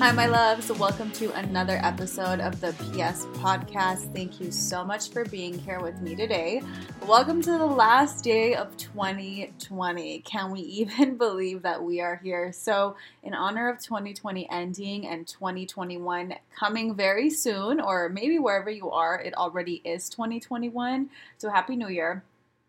Hi, my loves. Welcome to another episode of the PS Podcast. Thank you so much for being here with me today. Welcome to the last day of 2020. Can we even believe that we are here? So, in honor of 2020 ending and 2021 coming very soon, or maybe wherever you are, it already is 2021. So, Happy New Year.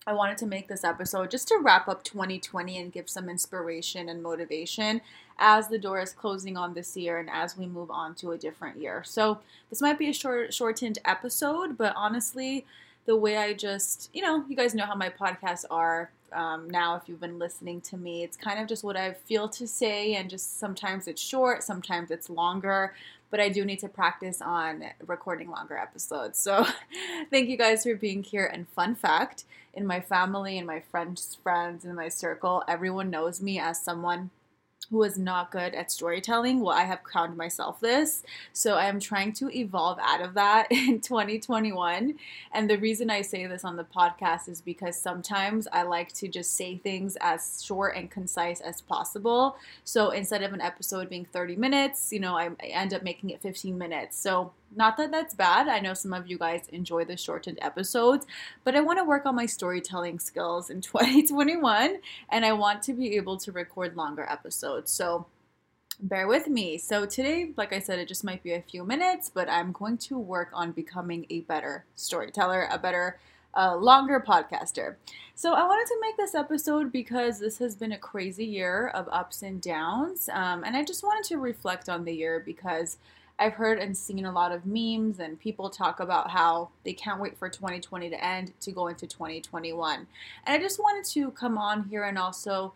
I wanted to make this episode just to wrap up 2020 and give some inspiration and motivation as the door is closing on this year and as we move on to a different year. So, this might be a short shortened episode, but honestly, the way I just, you know, you guys know how my podcasts are um, now if you've been listening to me. It's kind of just what I feel to say, and just sometimes it's short, sometimes it's longer but I do need to practice on recording longer episodes. So thank you guys for being here. And fun fact in my family and my friends, friends in my circle, everyone knows me as someone who is not good at storytelling. Well, I have crowned myself this. So I am trying to evolve out of that in 2021. And the reason I say this on the podcast is because sometimes I like to just say things as short and concise as possible. So instead of an episode being 30 minutes, you know, I, end up making it 15 minutes. So not that that's bad. I know some of you guys enjoy the shortened episodes, but I want to work on my storytelling skills in 2021 and I want to be able to record longer episodes. So bear with me. So today, like I said, it just might be a few minutes, but I'm going to work on becoming a better storyteller, a better a longer podcaster. So I wanted to make this episode because this has been a crazy year of ups and downs. Um, and I just wanted to reflect on the year because I've heard and seen a lot of memes and people talk about how they can't wait for 2020 to end to go into 2021. And I just wanted to come on here and also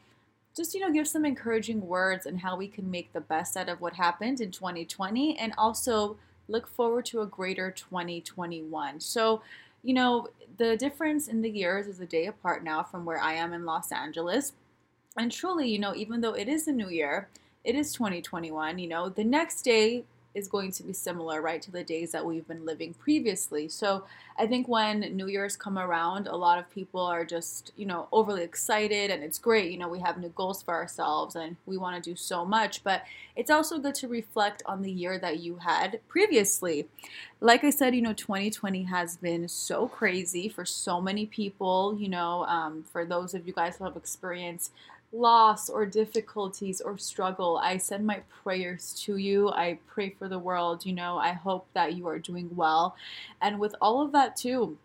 just you know give some encouraging words and how we can make the best out of what happened in 2020 and also look forward to a greater 2021. So, you know, the difference in the years is a day apart now from where I am in Los Angeles. And truly, you know, even though it is a new year, it is 2021, you know, the next day is going to be similar, right, to the days that we've been living previously. So I think when New Year's come around, a lot of people are just, you know, overly excited and it's great. You know, we have new goals for ourselves and we want to do so much, but it's also good to reflect on the year that you had previously. Like I said, you know, 2020 has been so crazy for so many people. You know, um, for those of you guys who have experienced loss or difficulties or struggle, I send my prayers to you. I pray for the world. You know, I hope that you are doing well. And with all of that, too,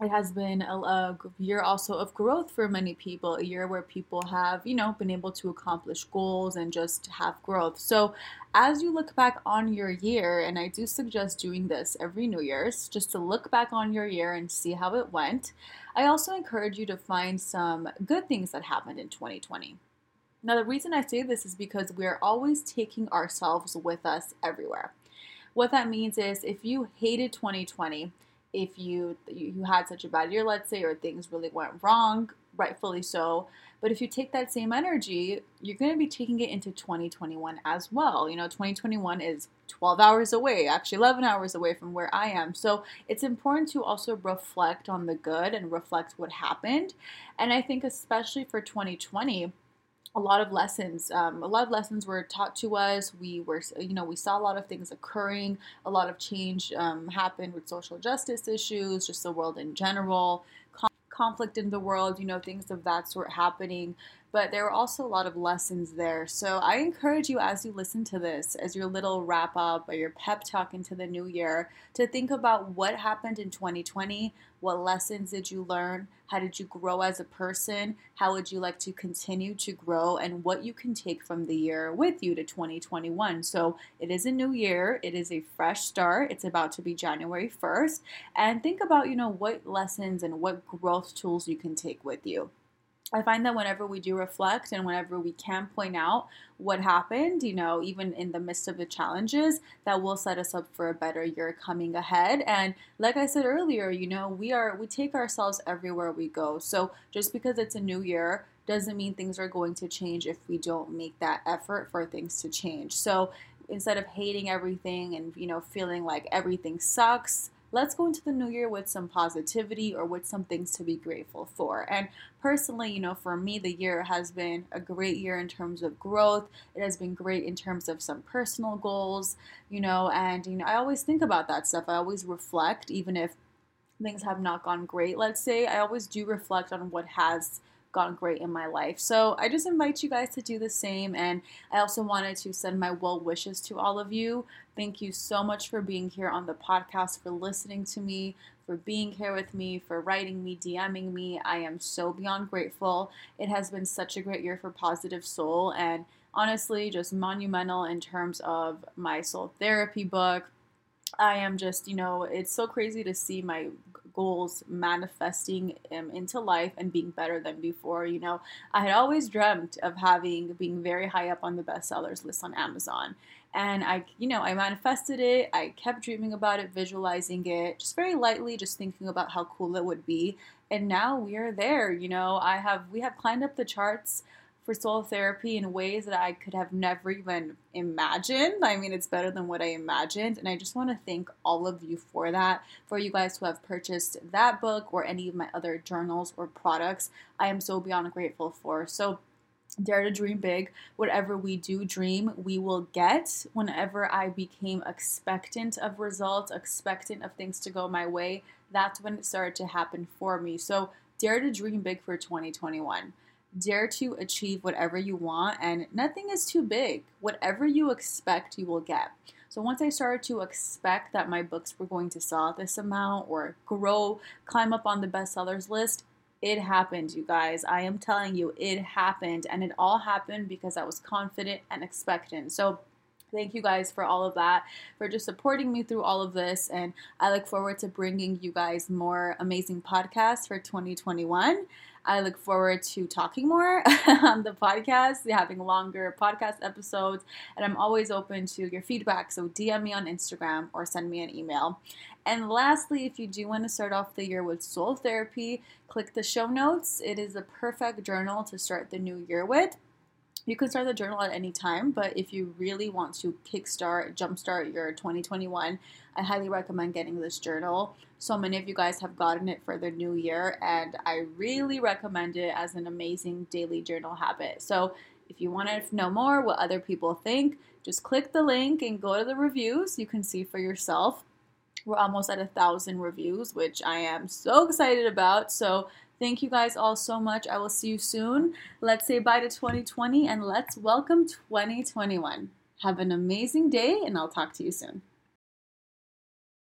it has been a, a, year also of growth for many people, a year where people have, you know, been able to accomplish goals and just have growth. So, as you look back on your year, and I do suggest doing this every New Year's, just to look back on your year and see how it went, I also encourage you to find some good things that happened in 2020. Now, the reason I say this is because we're always taking ourselves with us everywhere. What that means is if you hated 2020, if you you had such a bad year, let's say, or things really went wrong, rightfully so. But if you take that same energy, you're going to be taking it into 2021 as well. You know, 2021 is 12 hours away, actually 11 hours away from where I am. So it's important to also reflect on the good and reflect what happened. And I think, especially for 2020, a lot of lessons um, a lot of lessons were taught to us. We were you know we saw a lot of things occurring. A lot of change um, happened with social justice issues just the world in general conflict in the world you know things of that sort happening but there were also a lot of lessons there. So I encourage you as you listen to this, as your little wrap up or your pep talk into the new year, to think about what happened in 2020. What lessons did you learn? How did you grow as a person? How would you like to continue to grow? And what you can take from the year with you to 2021. So it is a new year. It is a fresh start. It's about to be January 1st. And think about, you know, what lessons and what growth tools you can take with you. I find that whenever we do reflect and whenever we can point out what happened, you know, even in the midst of the challenges, that will set us up for a better year coming ahead. And like I said earlier, you know, we are we take ourselves everywhere we go. So just because it's a new year doesn't mean things are going to change if we don't make that effort for things to change. So instead of hating everything and you know feeling like everything sucks let's go into the new year with some positivity or with some things to be grateful for. And personally, you know, for me, the year has been a great year in terms of growth. It has been great in terms of some personal goals, you know, and, you know, I always think about that stuff. I always reflect, even if things have not gone great, let's say, I always do reflect on what has gone great in my life. So I just invite you guys to do the same. And I also wanted to send my well wishes to all of you. Thank you so much for being here on the podcast, for listening to me, for being here with me, for writing me, DMing me. I am so beyond grateful. It has been such a great year for Positive Soul and honestly just monumental in terms of my soul therapy book. I am just, you know, it's so crazy to see my goals manifesting um, into life and being better than before. You know, I had always dreamt of having being very high up on the bestsellers list on Amazon. And I, you know, I manifested it. I kept dreaming about it, visualizing it, just very lightly, just thinking about how cool it would be. And now we are there. You know, I have we have climbed up the charts for soul therapy in ways that I could have never even imagined. I mean, it's better than what I imagined. And I just want to thank all of you for that, for you guys who have purchased that book or any of my other journals or products. I am so beyond grateful for. So, Dare to dream big. Whatever we do dream, we will get. Whenever I became expectant of results, expectant of things to go my way, that's when it started to happen for me. So, dare to dream big for 2021 dare to achieve whatever you want, and nothing is too big. Whatever you expect, you will get. So once I started to expect that my books were going to sell this amount or grow, climb up on the bestsellers list, it happened, you guys. I am telling you, it happened. And it all happened because I was confident and expectant. So thank you guys for all of that, for just supporting me through all of this. And I look forward to bringing you guys more amazing podcasts for 2021. I look forward to talking more on the podcast, having longer podcast episodes, and I'm always open to your feedback. So DM me on Instagram or send me an email. And lastly, if you do want to start off the year with soul therapy, click the show notes. It is the perfect journal to start the new year with. You can start the journal at any time, but if you really want to kickstart, jumpstart your 2021, I highly recommend getting this journal. So many of you guys have gotten it for the new year, and I really recommend it as an amazing daily journal habit. So if you want to know more what other people think, just click the link and go to the reviews. You can see for yourself. We're almost at a thousand reviews, which I am so excited about. So Thank you guys all so much. I will see you soon. Let's say bye to 2020 and let's welcome 2021. Have an amazing day, and I'll talk to you soon.